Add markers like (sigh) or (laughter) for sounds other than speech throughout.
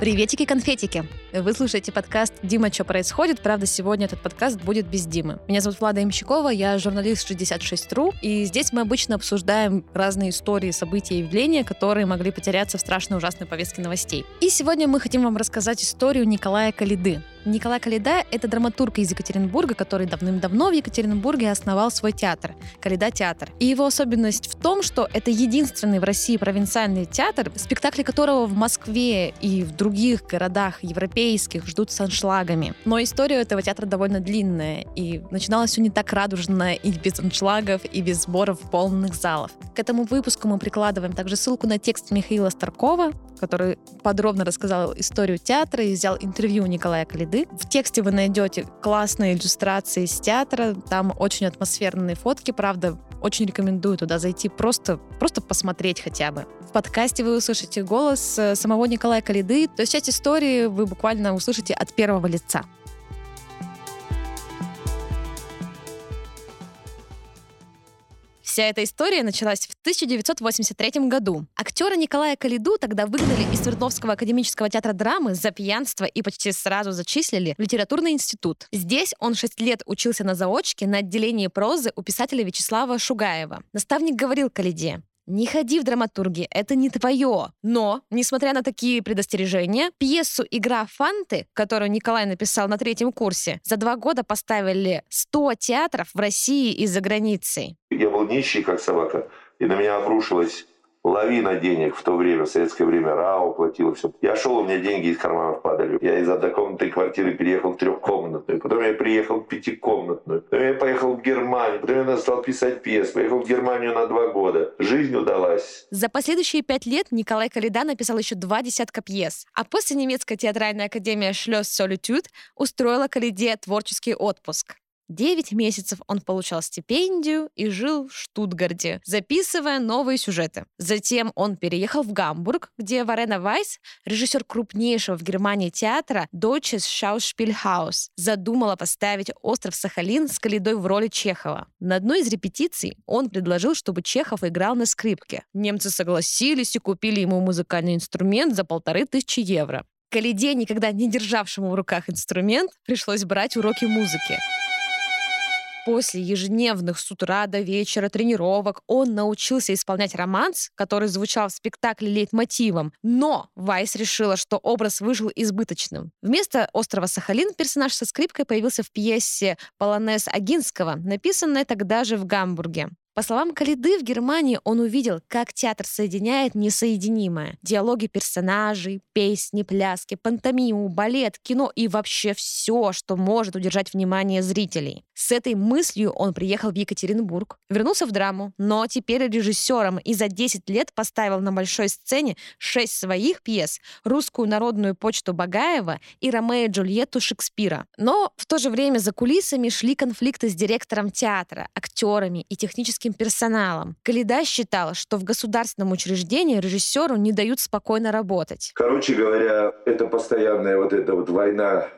Приветики-конфетики! Вы слушаете подкаст «Дима, что происходит?». Правда, сегодня этот подкаст будет без Димы. Меня зовут Влада Имщикова, я журналист 66.ru, и здесь мы обычно обсуждаем разные истории, события и явления, которые могли потеряться в страшной ужасной повестке новостей. И сегодня мы хотим вам рассказать историю Николая Калиды. Николай Калида — это драматург из Екатеринбурга, который давным-давно в Екатеринбурге основал свой театр — Калида театр. И его особенность в том, что это единственный в России провинциальный театр, спектакли которого в Москве и в других городах европейских ждут с аншлагами. Но история этого театра довольно длинная, и начиналось все не так радужно и без аншлагов, и без сборов полных залов. К этому выпуску мы прикладываем также ссылку на текст Михаила Старкова, который подробно рассказал историю театра и взял интервью Николая Калиды. В тексте вы найдете классные иллюстрации из театра, там очень атмосферные фотки, правда, очень рекомендую туда зайти, просто, просто посмотреть хотя бы. В подкасте вы услышите голос э, самого Николая Калиды, то есть часть истории вы буквально услышите от первого лица. Вся эта история началась в 1983 году. Актера Николая Калиду тогда выгнали из Свердловского академического театра драмы за пьянство и почти сразу зачислили в литературный институт. Здесь он 6 лет учился на заочке на отделении прозы у писателя Вячеслава Шугаева. Наставник говорил Калиде, не ходи в драматурги, это не твое. Но, несмотря на такие предостережения, пьесу «Игра фанты», которую Николай написал на третьем курсе, за два года поставили 100 театров в России и за границей. Я был нищий, как собака, и на меня обрушилась лавина денег в то время, в советское время РАО платила все. Я шел, у меня деньги из карманов падали. Я из однокомнатной квартиры переехал в трехкомнатную. Потом я приехал в пятикомнатную. Потом я поехал в Германию. Потом я стал писать пьес. Поехал в Германию на два года. Жизнь удалась. За последующие пять лет Николай Калида написал еще два десятка пьес. А после немецкая театральная академия Шлёс Солютюд устроила Калиде творческий отпуск. Девять месяцев он получал стипендию и жил в Штутгарте, записывая новые сюжеты. Затем он переехал в Гамбург, где Варена Вайс, режиссер крупнейшего в Германии театра Deutsches Schauspielhaus, задумала поставить «Остров Сахалин» с Калидой в роли Чехова. На одной из репетиций он предложил, чтобы Чехов играл на скрипке. Немцы согласились и купили ему музыкальный инструмент за полторы тысячи евро. Калиде, никогда не державшему в руках инструмент, пришлось брать уроки музыки. После ежедневных с утра до вечера тренировок он научился исполнять романс, который звучал в спектакле лейтмотивом. Но Вайс решила, что образ вышел избыточным. Вместо острова Сахалин персонаж со скрипкой появился в пьесе «Полонез Агинского», написанной тогда же в Гамбурге. По словам Калиды, в Германии он увидел, как театр соединяет несоединимое. Диалоги персонажей, песни, пляски, пантомиму, балет, кино и вообще все, что может удержать внимание зрителей. С этой мыслью он приехал в Екатеринбург, вернулся в драму, но теперь режиссером и за 10 лет поставил на большой сцене 6 своих пьес, русскую народную почту Багаева и Ромео и Джульетту Шекспира. Но в то же время за кулисами шли конфликты с директором театра, актерами и техническими техническим персоналом. Калида считал, что в государственном учреждении режиссеру не дают спокойно работать. Короче говоря, это постоянная вот эта вот война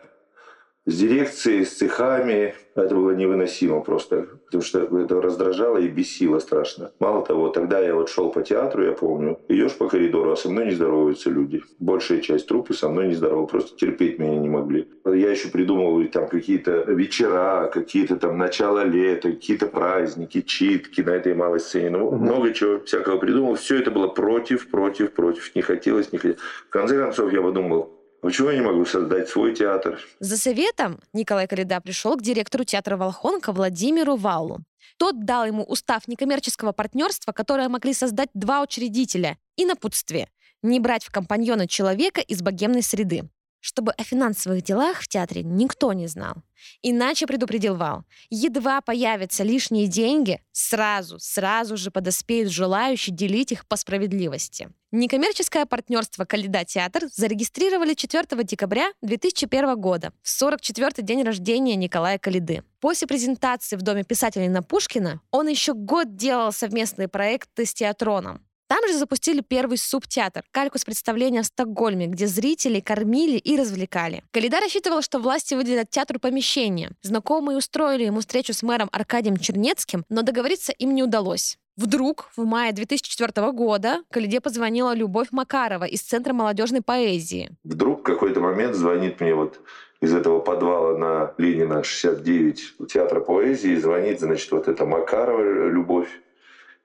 с дирекцией, с цехами. Это было невыносимо просто, потому что это раздражало и бесило страшно. Мало того, тогда я вот шел по театру, я помню, идешь по коридору, а со мной не здороваются люди. Большая часть трупы со мной не здоровы, просто терпеть меня не могли. Я еще придумал там какие-то вечера, какие-то там начало лета, какие-то праздники, читки на этой малой сцене. Ну, угу. много чего всякого придумал. Все это было против, против, против. Не хотелось, не хотелось. В конце концов, я подумал, Почему я не могу создать свой театр? За советом Николай Калида пришел к директору театра «Волхонка» Владимиру Валлу. Тот дал ему устав некоммерческого партнерства, которое могли создать два учредителя, и напутствие – не брать в компаньоны человека из богемной среды чтобы о финансовых делах в театре никто не знал. Иначе предупредил Вал, едва появятся лишние деньги, сразу, сразу же подоспеют желающие делить их по справедливости. Некоммерческое партнерство «Калида Театр» зарегистрировали 4 декабря 2001 года, в 44-й день рождения Николая Калиды. После презентации в Доме писателей на Пушкина он еще год делал совместные проекты с театроном. Там же запустили первый субтеатр «Калькус представления в Стокгольме», где зрителей кормили и развлекали. Калида рассчитывал, что власти выделят театру помещение. Знакомые устроили ему встречу с мэром Аркадием Чернецким, но договориться им не удалось. Вдруг в мае 2004 года Калиде позвонила Любовь Макарова из Центра молодежной поэзии. Вдруг в какой-то момент звонит мне вот из этого подвала на Ленина 69 театра поэзии, звонит, значит, вот эта Макарова Любовь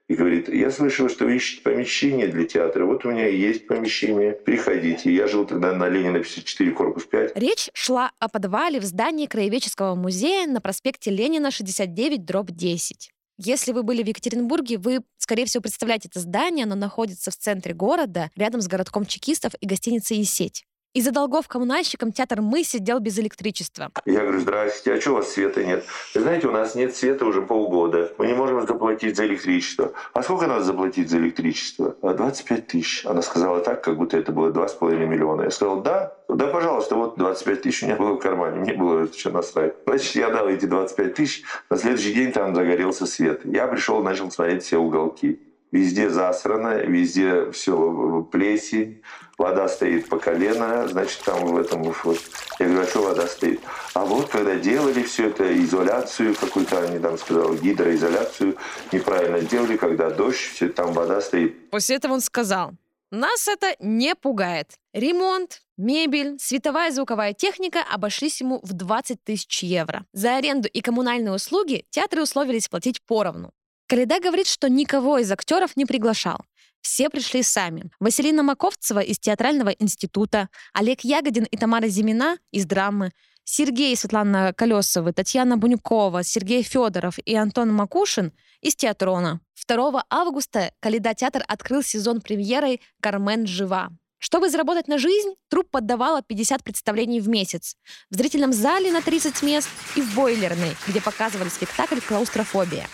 и говорит, я слышал, что вы ищете помещение для театра. Вот у меня есть помещение. Приходите. Я жил тогда на Ленина 54, корпус 5. Речь шла о подвале в здании Краеведческого музея на проспекте Ленина 69, дробь 10. Если вы были в Екатеринбурге, вы, скорее всего, представляете это здание. Оно находится в центре города, рядом с городком чекистов и гостиницей «Есеть». Из-за долгов коммунальщикам театр «Мы» сидел без электричества. Я говорю, здрасте, а что у вас света нет? Вы знаете, у нас нет света уже полгода. Мы не можем заплатить за электричество. А сколько надо заплатить за электричество? 25 «А, тысяч. Она сказала так, как будто это было 2,5 миллиона. Я сказал, да, да, пожалуйста, вот 25 тысяч у меня было в кармане. Мне было это что насрать. Значит, я дал эти 25 тысяч. На следующий день там загорелся свет. Я пришел, начал смотреть все уголки. Везде засрано, везде все плесень, вода стоит по колено, значит, там в этом вот. Я говорю, а что вода стоит? А вот когда делали все это, изоляцию какую-то, они там сказали, гидроизоляцию неправильно делали, когда дождь, все, там вода стоит. После этого он сказал, нас это не пугает. Ремонт, мебель, световая и звуковая техника обошлись ему в 20 тысяч евро. За аренду и коммунальные услуги театры условились платить поровну. Каледа говорит, что никого из актеров не приглашал. Все пришли сами. Василина Маковцева из Театрального института, Олег Ягодин и Тамара Зимина из драмы, Сергей и Светлана Колесовы, Татьяна Бунюкова, Сергей Федоров и Антон Макушин из Театрона. 2 августа Каледа театр открыл сезон премьерой «Кармен жива». Чтобы заработать на жизнь, труп поддавала 50 представлений в месяц. В зрительном зале на 30 мест и в бойлерной, где показывали спектакль «Клаустрофобия».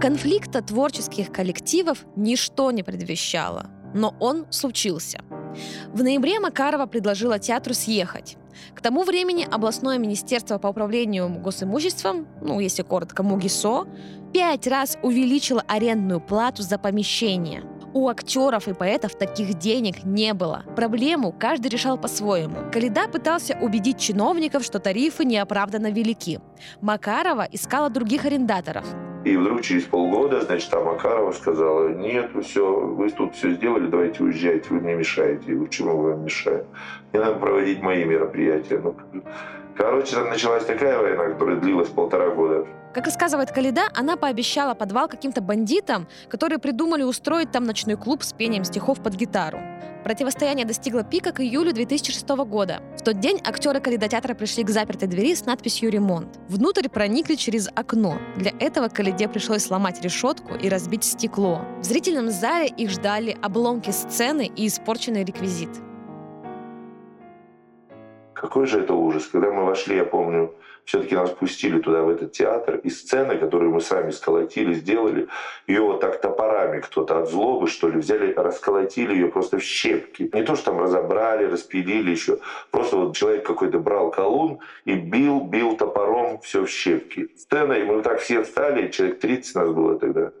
Конфликта творческих коллективов ничто не предвещало, но он случился. В ноябре Макарова предложила театру съехать. К тому времени областное министерство по управлению госимуществом, ну, если коротко, МУГИСО, пять раз увеличило арендную плату за помещение. У актеров и поэтов таких денег не было. Проблему каждый решал по-своему. Калида пытался убедить чиновников, что тарифы неоправданно велики. Макарова искала других арендаторов. И вдруг через полгода, значит, там Макарова сказала, нет, все, вы тут все сделали, давайте уезжайте, вы мне мешаете. Я почему вы вам мешаете? Мне надо проводить мои мероприятия. Ну, короче, там началась такая война, которая длилась полтора года. Как рассказывает Калида, она пообещала подвал каким-то бандитам, которые придумали устроить там ночной клуб с пением стихов под гитару. Противостояние достигло пика к июлю 2006 года. В тот день актеры Калида театра пришли к запертой двери с надписью «Ремонт». Внутрь проникли через окно. Для этого Калиде пришлось сломать решетку и разбить стекло. В зрительном зале их ждали обломки сцены и испорченный реквизит. Какой же это ужас. Когда мы вошли, я помню, все-таки нас пустили туда, в этот театр, и сцены, которую мы сами сколотили, сделали, ее вот так топорами кто-то от злобы, что ли, взяли, расколотили ее просто в щепки. Не то, что там разобрали, распилили еще. Просто вот человек какой-то брал колун и бил, бил топором все в щепки. Сцена, и мы так все встали, человек 30 нас было тогда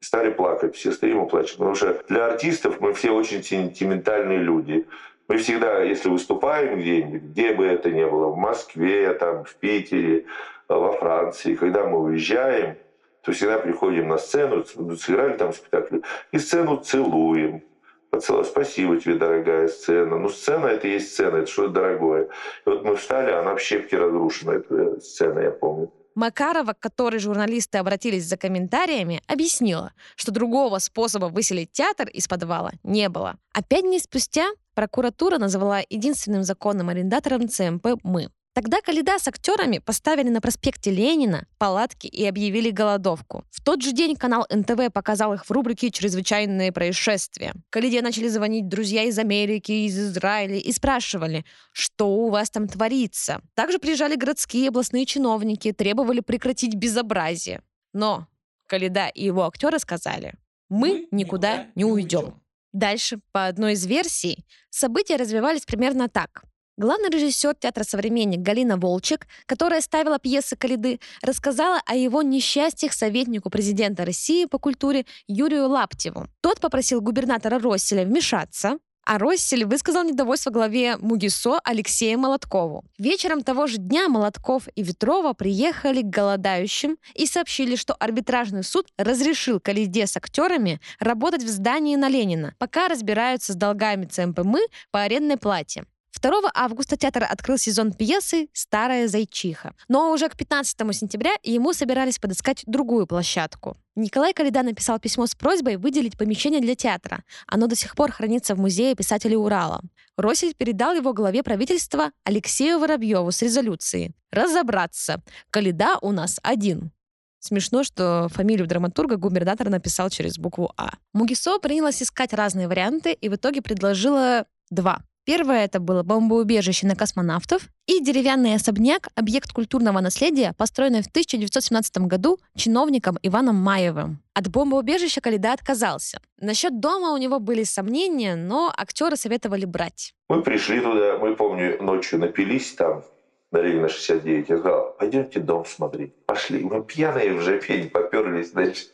стали плакать, все стоим и плачем. Потому что для артистов мы все очень сентиментальные люди. Мы всегда, если выступаем где-нибудь, где бы это ни было, в Москве, там, в Питере, во Франции, когда мы уезжаем, то всегда приходим на сцену, сыграли там спектакль, и сцену целуем. Поцелуй, спасибо тебе, дорогая сцена. Ну, сцена это и есть сцена, это что-то дорогое. И вот мы встали, она в щепки разрушена, эта сцена, я помню. Макарова, к которой журналисты обратились за комментариями, объяснила, что другого способа выселить театр из подвала не было. А пять дней спустя прокуратура назвала единственным законным арендатором ЦМП «Мы». Тогда Калида с актерами поставили на проспекте Ленина палатки и объявили голодовку. В тот же день канал НТВ показал их в рубрике «Чрезвычайные происшествия». Калиде начали звонить друзья из Америки, из Израиля и спрашивали, что у вас там творится. Также приезжали городские и областные чиновники, требовали прекратить безобразие. Но Калида и его актеры сказали, мы никуда не уйдем. Дальше, по одной из версий, события развивались примерно так. Главный режиссер театра «Современник» Галина Волчек, которая ставила пьесы Калиды, рассказала о его несчастьях советнику президента России по культуре Юрию Лаптеву. Тот попросил губернатора Росселя вмешаться, А Россель высказал недовольство главе МУГИСО Алексею Молоткову. Вечером того же дня Молотков и Ветрова приехали к голодающим и сообщили, что арбитражный суд разрешил Калиде с актерами работать в здании на Ленина, пока разбираются с долгами ЦМПМ по арендной плате. 2 августа театр открыл сезон пьесы «Старая зайчиха». Но уже к 15 сентября ему собирались подыскать другую площадку. Николай Калида написал письмо с просьбой выделить помещение для театра. Оно до сих пор хранится в Музее писателей Урала. Россель передал его главе правительства Алексею Воробьеву с резолюцией «Разобраться. Калида у нас один». Смешно, что фамилию драматурга губернатор написал через букву А. Мугисо принялась искать разные варианты и в итоге предложила два. Первое это было бомбоубежище на космонавтов и деревянный особняк, объект культурного наследия, построенный в 1917 году чиновником Иваном Маевым. От бомбоубежища Калида отказался. Насчет дома у него были сомнения, но актеры советовали брать. Мы пришли туда, мы, помню, ночью напились там, на Ленина 69. Я сказал, пойдемте дом смотреть. Пошли. Мы пьяные в жопень поперлись, значит,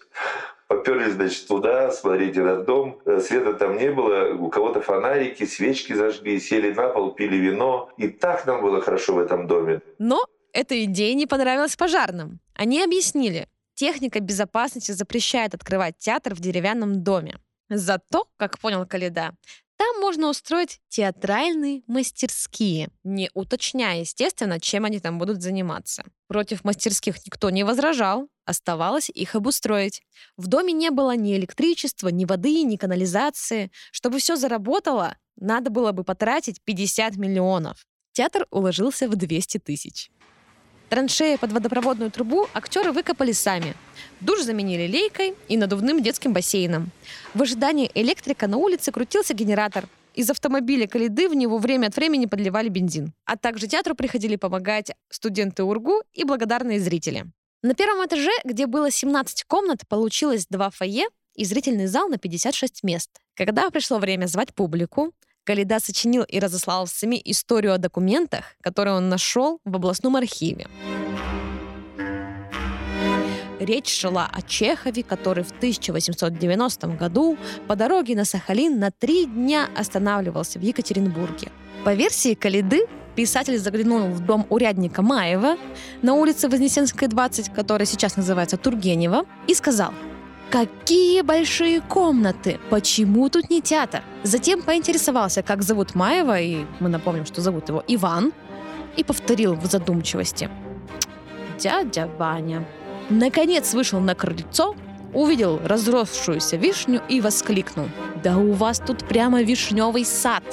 Поперлись, значит, туда, смотрите на дом. Э, света там не было, у кого-то фонарики, свечки зажгли, сели на пол, пили вино. И так нам было хорошо в этом доме. Но эта идея не понравилась пожарным. Они объяснили, техника безопасности запрещает открывать театр в деревянном доме. Зато, как понял Каледа, там можно устроить театральные мастерские, не уточняя, естественно, чем они там будут заниматься. Против мастерских никто не возражал, оставалось их обустроить. В доме не было ни электричества, ни воды, ни канализации. Чтобы все заработало, надо было бы потратить 50 миллионов. Театр уложился в 200 тысяч. Траншеи под водопроводную трубу актеры выкопали сами. Душ заменили лейкой и надувным детским бассейном. В ожидании электрика на улице крутился генератор. Из автомобиля Калиды в него время от времени подливали бензин. А также театру приходили помогать студенты УРГУ и благодарные зрители. На первом этаже, где было 17 комнат, получилось два фойе и зрительный зал на 56 мест. Когда пришло время звать публику, Калида сочинил и разослал в СМИ историю о документах, которые он нашел в областном архиве. Речь шла о Чехове, который в 1890 году по дороге на Сахалин на три дня останавливался в Екатеринбурге. По версии Калиды, писатель заглянул в дом урядника Маева на улице Вознесенской, 20, которая сейчас называется Тургенева, и сказал – Какие большие комнаты! Почему тут не театр? Затем поинтересовался, как зовут Маева, и мы напомним, что зовут его Иван, и повторил в задумчивости. Дядя Ваня. Наконец вышел на крыльцо, увидел разросшуюся вишню и воскликнул. «Да у вас тут прямо вишневый сад!»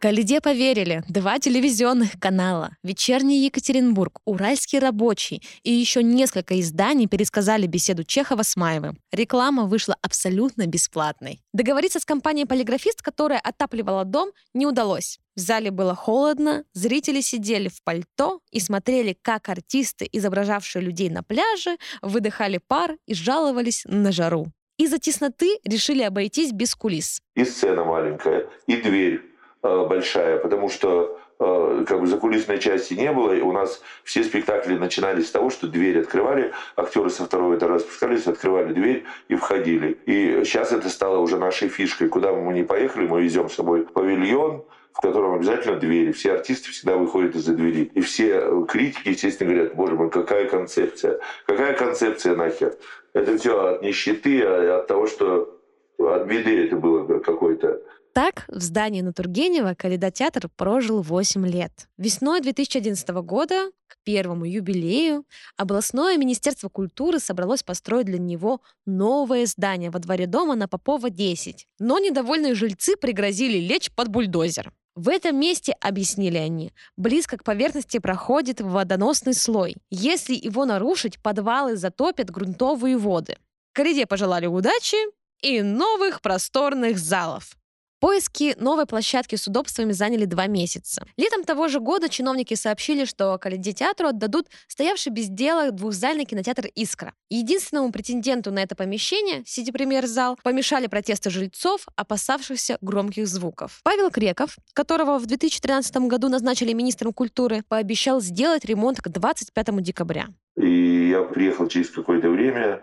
Калиде поверили два телевизионных канала, «Вечерний Екатеринбург», «Уральский рабочий» и еще несколько изданий пересказали беседу Чехова с Маевым. Реклама вышла абсолютно бесплатной. Договориться с компанией «Полиграфист», которая отапливала дом, не удалось. В зале было холодно, зрители сидели в пальто и смотрели, как артисты, изображавшие людей на пляже, выдыхали пар и жаловались на жару. Из-за тесноты решили обойтись без кулис. И сцена маленькая, и дверь большая, потому что э, как бы закулисной части не было. И у нас все спектакли начинались с того, что дверь открывали, актеры со второго этажа спускались, открывали дверь и входили. И сейчас это стало уже нашей фишкой. Куда бы мы ни поехали, мы везем с собой павильон, в котором обязательно двери. Все артисты всегда выходят из-за двери. И все критики, естественно, говорят, боже мой, какая концепция? Какая концепция нахер? Это все от нищеты, а от того, что от беды это было какое-то так, в здании на Тургенева Калейдотеатр прожил 8 лет. Весной 2011 года, к первому юбилею, областное министерство культуры собралось построить для него новое здание во дворе дома на Попова 10. Но недовольные жильцы пригрозили лечь под бульдозер. В этом месте, объяснили они, близко к поверхности проходит водоносный слой. Если его нарушить, подвалы затопят грунтовые воды. Кориде пожелали удачи и новых просторных залов. Поиски новой площадки с удобствами заняли два месяца. Летом того же года чиновники сообщили, что Каледи театру отдадут стоявший без дела двухзальный кинотеатр «Искра». Единственному претенденту на это помещение, сити-премьер-зал, помешали протесты жильцов, опасавшихся громких звуков. Павел Креков, которого в 2013 году назначили министром культуры, пообещал сделать ремонт к 25 декабря. И я приехал через какое-то время,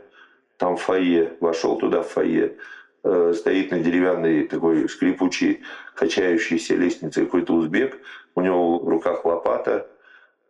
там фойе, вошел туда в фойе, э, стоит на деревянной такой скрипучей, качающейся лестнице какой-то узбек. У него в руках лопата.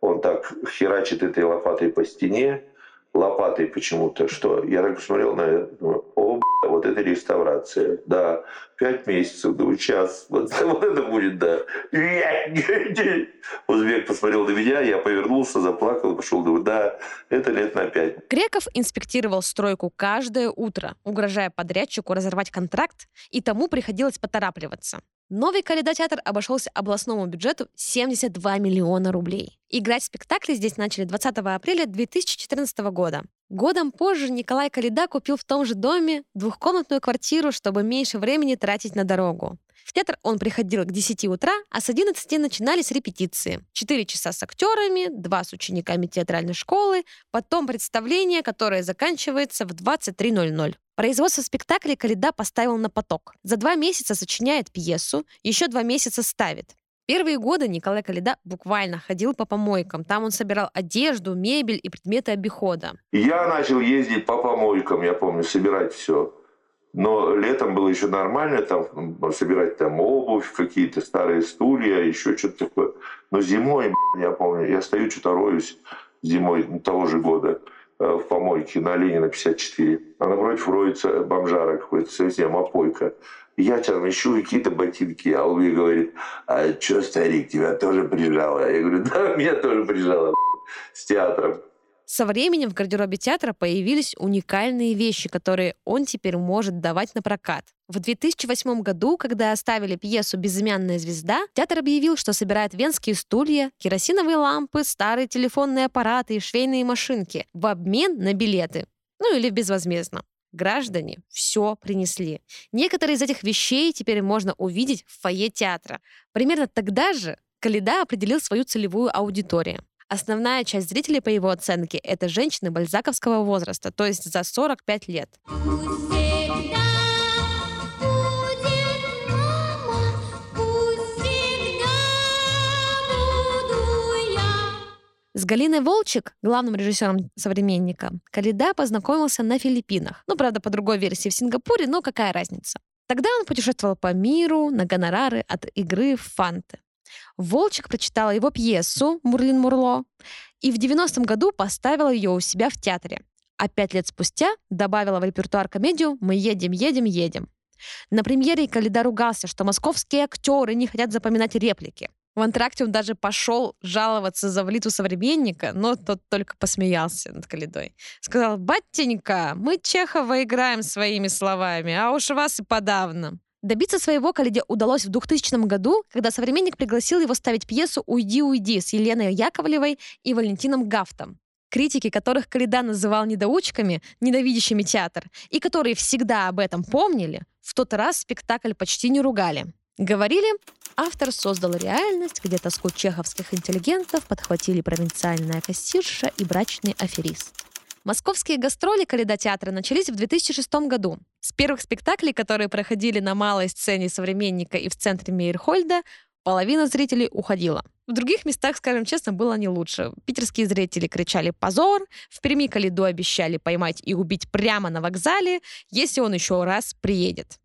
Он так херачит этой лопатой по стене лопатой почему-то, что я так посмотрел на это, о, вот это реставрация, да, пять месяцев, думаю, час, (laughs) вот, вот это будет, да. (laughs) Узбек посмотрел на меня, я повернулся, заплакал, пошел, думаю, да, это лет на пять. Греков инспектировал стройку каждое утро, угрожая подрядчику разорвать контракт, и тому приходилось поторапливаться. Новый Калейдотеатр обошелся областному бюджету 72 миллиона рублей. Играть в спектакли здесь начали 20 апреля 2014 года. Годом позже Николай Калида купил в том же доме двухкомнатную квартиру, чтобы меньше времени тратить на дорогу. В театр он приходил к 10 утра, а с 11 начинались репетиции. 4 часа с актерами, 2 с учениками театральной школы, потом представление, которое заканчивается в 23.00. Производство спектаклей Калида поставил на поток. За два месяца сочиняет пьесу, еще два месяца ставит. Первые годы Николай Калида буквально ходил по помойкам. Там он собирал одежду, мебель и предметы обихода. Я начал ездить по помойкам, я помню, собирать все. Но летом было еще нормально, там собирать там обувь, какие-то старые стулья, еще что-то такое. Но зимой, я помню, я стою, что-то роюсь зимой того же года э, в помойке на Ленина 54. А напротив роется бомжара какой-то, совсем опойка. Я там ищу какие-то ботинки, а он мне говорит, а что, старик, тебя тоже прижало? Я говорю, да, (laughs) меня тоже прижало (laughs) с театром. Со временем в гардеробе театра появились уникальные вещи, которые он теперь может давать на прокат. В 2008 году, когда оставили пьесу «Безымянная звезда», театр объявил, что собирает венские стулья, керосиновые лампы, старые телефонные аппараты и швейные машинки в обмен на билеты. Ну или безвозмездно. Граждане все принесли. Некоторые из этих вещей теперь можно увидеть в фойе театра. Примерно тогда же Каледа определил свою целевую аудиторию. Основная часть зрителей, по его оценке, это женщины бальзаковского возраста, то есть за 45 лет. С Галиной Волчек, главным режиссером «Современника», Калида познакомился на Филиппинах. Ну, правда, по другой версии в Сингапуре, но какая разница. Тогда он путешествовал по миру на гонорары от игры в фанты. Волчек прочитала его пьесу «Мурлин Мурло» и в 90-м году поставила ее у себя в театре. А пять лет спустя добавила в репертуар комедию «Мы едем, едем, едем». На премьере Калида ругался, что московские актеры не хотят запоминать реплики. В антракте он даже пошел жаловаться за влиту современника, но тот только посмеялся над Калидой. Сказал, батенька, мы Чехова играем своими словами, а уж вас и подавно. Добиться своего Калиде удалось в 2000 году, когда «Современник» пригласил его ставить пьесу «Уйди, уйди» с Еленой Яковлевой и Валентином Гафтом. Критики, которых Калида называл недоучками, ненавидящими театр, и которые всегда об этом помнили, в тот раз спектакль почти не ругали. Говорили, автор создал реальность, где тоску чеховских интеллигентов подхватили провинциальная кассирша и брачный аферист. Московские гастроли Каледа театра начались в 2006 году. С первых спектаклей, которые проходили на малой сцене «Современника» и в центре Мейерхольда, половина зрителей уходила. В других местах, скажем честно, было не лучше. Питерские зрители кричали «позор», в Перми Калиду обещали поймать и убить прямо на вокзале, если он еще раз приедет.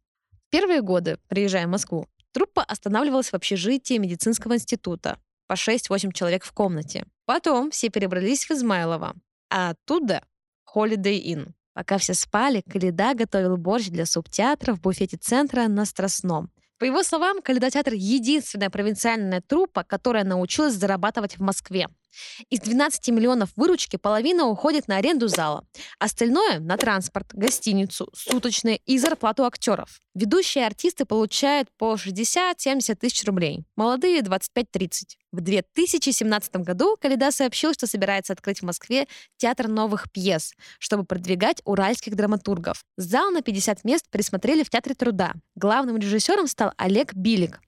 Первые годы, приезжая в Москву, труппа останавливалась в общежитии медицинского института по 6-8 человек в комнате. Потом все перебрались в Измайлово, а оттуда Holiday Inn. Пока все спали, Каледа готовил борщ для субтеатра в буфете центра на Страстном. По его словам, Каледа театр — единственная провинциальная труппа, которая научилась зарабатывать в Москве. Из 12 миллионов выручки половина уходит на аренду зала. Остальное — на транспорт, гостиницу, суточные и зарплату актеров. Ведущие артисты получают по 60-70 тысяч рублей. Молодые — 25-30. В 2017 году Калида сообщил, что собирается открыть в Москве театр новых пьес, чтобы продвигать уральских драматургов. Зал на 50 мест присмотрели в Театре труда. Главным режиссером стал Олег Билик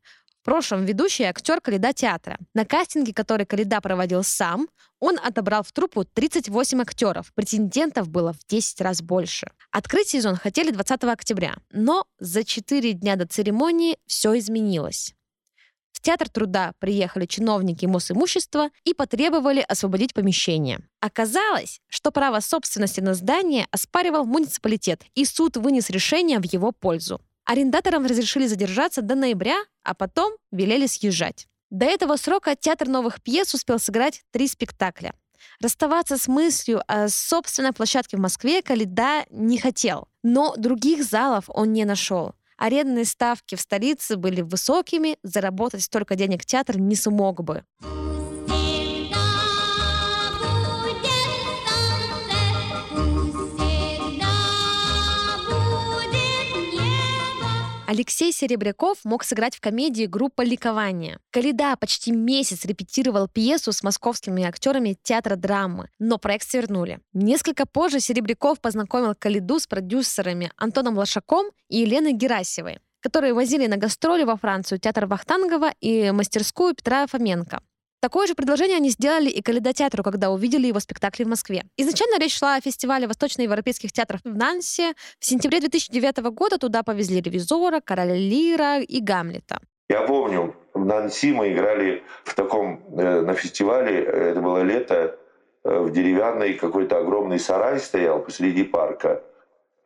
прошлом ведущий и актер Каледа театра. На кастинге, который Каледа проводил сам, он отобрал в труппу 38 актеров. Претендентов было в 10 раз больше. Открыть сезон хотели 20 октября, но за 4 дня до церемонии все изменилось. В Театр труда приехали чиновники Мосимущества и потребовали освободить помещение. Оказалось, что право собственности на здание оспаривал муниципалитет, и суд вынес решение в его пользу. Арендаторам разрешили задержаться до ноября, а потом велели съезжать. До этого срока театр новых пьес успел сыграть три спектакля. Расставаться с мыслью о собственной площадке в Москве Калида не хотел, но других залов он не нашел. Арендные ставки в столице были высокими, заработать столько денег театр не смог бы. Алексей Серебряков мог сыграть в комедии «Группа ликования». Калида почти месяц репетировал пьесу с московскими актерами театра драмы, но проект свернули. Несколько позже Серебряков познакомил Калиду с продюсерами Антоном Лошаком и Еленой Герасевой которые возили на гастроли во Францию театр Вахтангова и мастерскую Петра Фоменко. Такое же предложение они сделали и Каледа театру, когда увидели его спектакли в Москве. Изначально речь шла о фестивале восточноевропейских театров в Нансе. В сентябре 2009 года туда повезли «Ревизора», «Короля Лира» и «Гамлета». Я помню, в Нанси мы играли в таком, э, на фестивале, это было лето, э, в деревянной какой-то огромный сарай стоял посреди парка.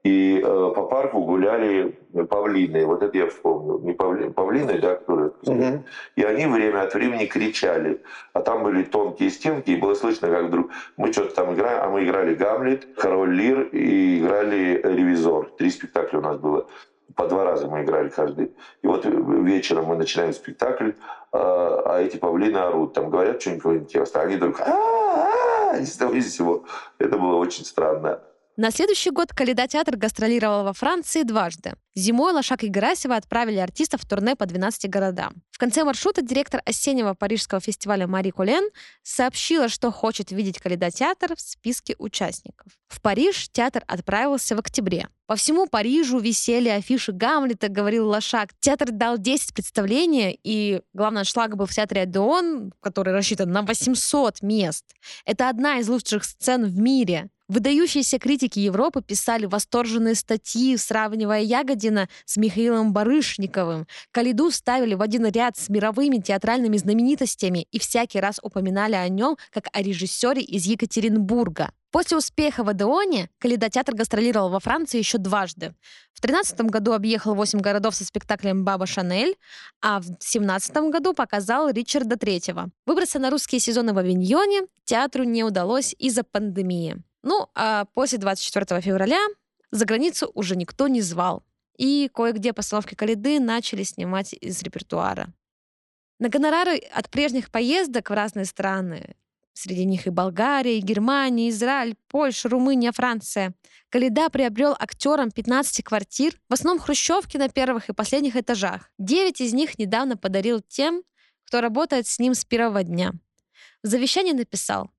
И э, по парку гуляли павлины. Вот это я вспомнил. Не павли, павлины, да, которые... Угу. И они время от времени кричали. А там были тонкие стенки, и было слышно, как вдруг... Мы что-то там играем, а мы играли «Гамлет», «Король Лир» и играли «Ревизор». Три спектакля у нас было. По два раза мы играли каждый. И вот вечером мы начинаем спектакль, а, а эти павлины орут. Там говорят что-нибудь интересное. Они только... А-а-а! И всего. Это было очень странно. На следующий год Каледа театр гастролировал во Франции дважды. Зимой Лошак и Герасева отправили артистов в турне по 12 городам. В конце маршрута директор осеннего парижского фестиваля Мари Кулен сообщила, что хочет видеть Каледа театр в списке участников. В Париж театр отправился в октябре. По всему Парижу висели афиши Гамлета, говорил Лошак. Театр дал 10 представлений, и главный шлаг был в театре Адеон, который рассчитан на 800 мест. Это одна из лучших сцен в мире. Выдающиеся критики Европы писали восторженные статьи, сравнивая Ягодина с Михаилом Барышниковым. Калиду ставили в один ряд с мировыми театральными знаменитостями и всякий раз упоминали о нем как о режиссере из Екатеринбурга. После успеха в Адеоне театр гастролировал во Франции еще дважды. В 13 году объехал 8 городов со спектаклем «Баба Шанель», а в 17 году показал Ричарда Третьего. Выбраться на русские сезоны в Авиньоне театру не удалось из-за пандемии. Ну, а после 24 февраля за границу уже никто не звал. И кое-где постановки Калиды начали снимать из репертуара. На гонорары от прежних поездок в разные страны, среди них и Болгария, и Германия, Израиль, Польша, Румыния, Франция, Калида приобрел актерам 15 квартир, в основном хрущевки на первых и последних этажах. Девять из них недавно подарил тем, кто работает с ним с первого дня. В завещании написал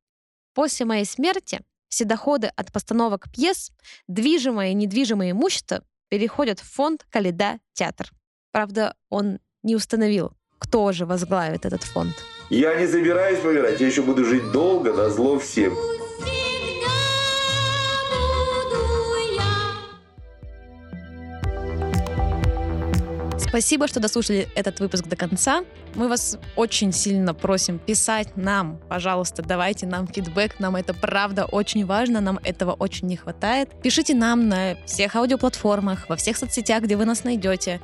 «После моей смерти все доходы от постановок пьес, движимое и недвижимое имущество переходят в фонд «Каледа театр». Правда, он не установил, кто же возглавит этот фонд. Я не собираюсь помирать, я еще буду жить долго, на зло всем. Спасибо, что дослушали этот выпуск до конца. Мы вас очень сильно просим писать нам, пожалуйста, давайте нам фидбэк, нам это правда очень важно, нам этого очень не хватает. Пишите нам на всех аудиоплатформах, во всех соцсетях, где вы нас найдете.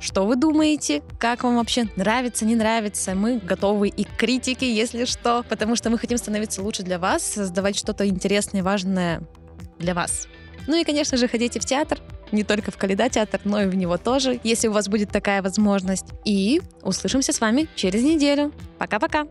Что вы думаете? Как вам вообще нравится, не нравится? Мы готовы и к критике, если что, потому что мы хотим становиться лучше для вас, создавать что-то интересное важное для вас. Ну и, конечно же, ходите в театр, не только в Каледа театр, но и в него тоже, если у вас будет такая возможность. И услышимся с вами через неделю. Пока-пока!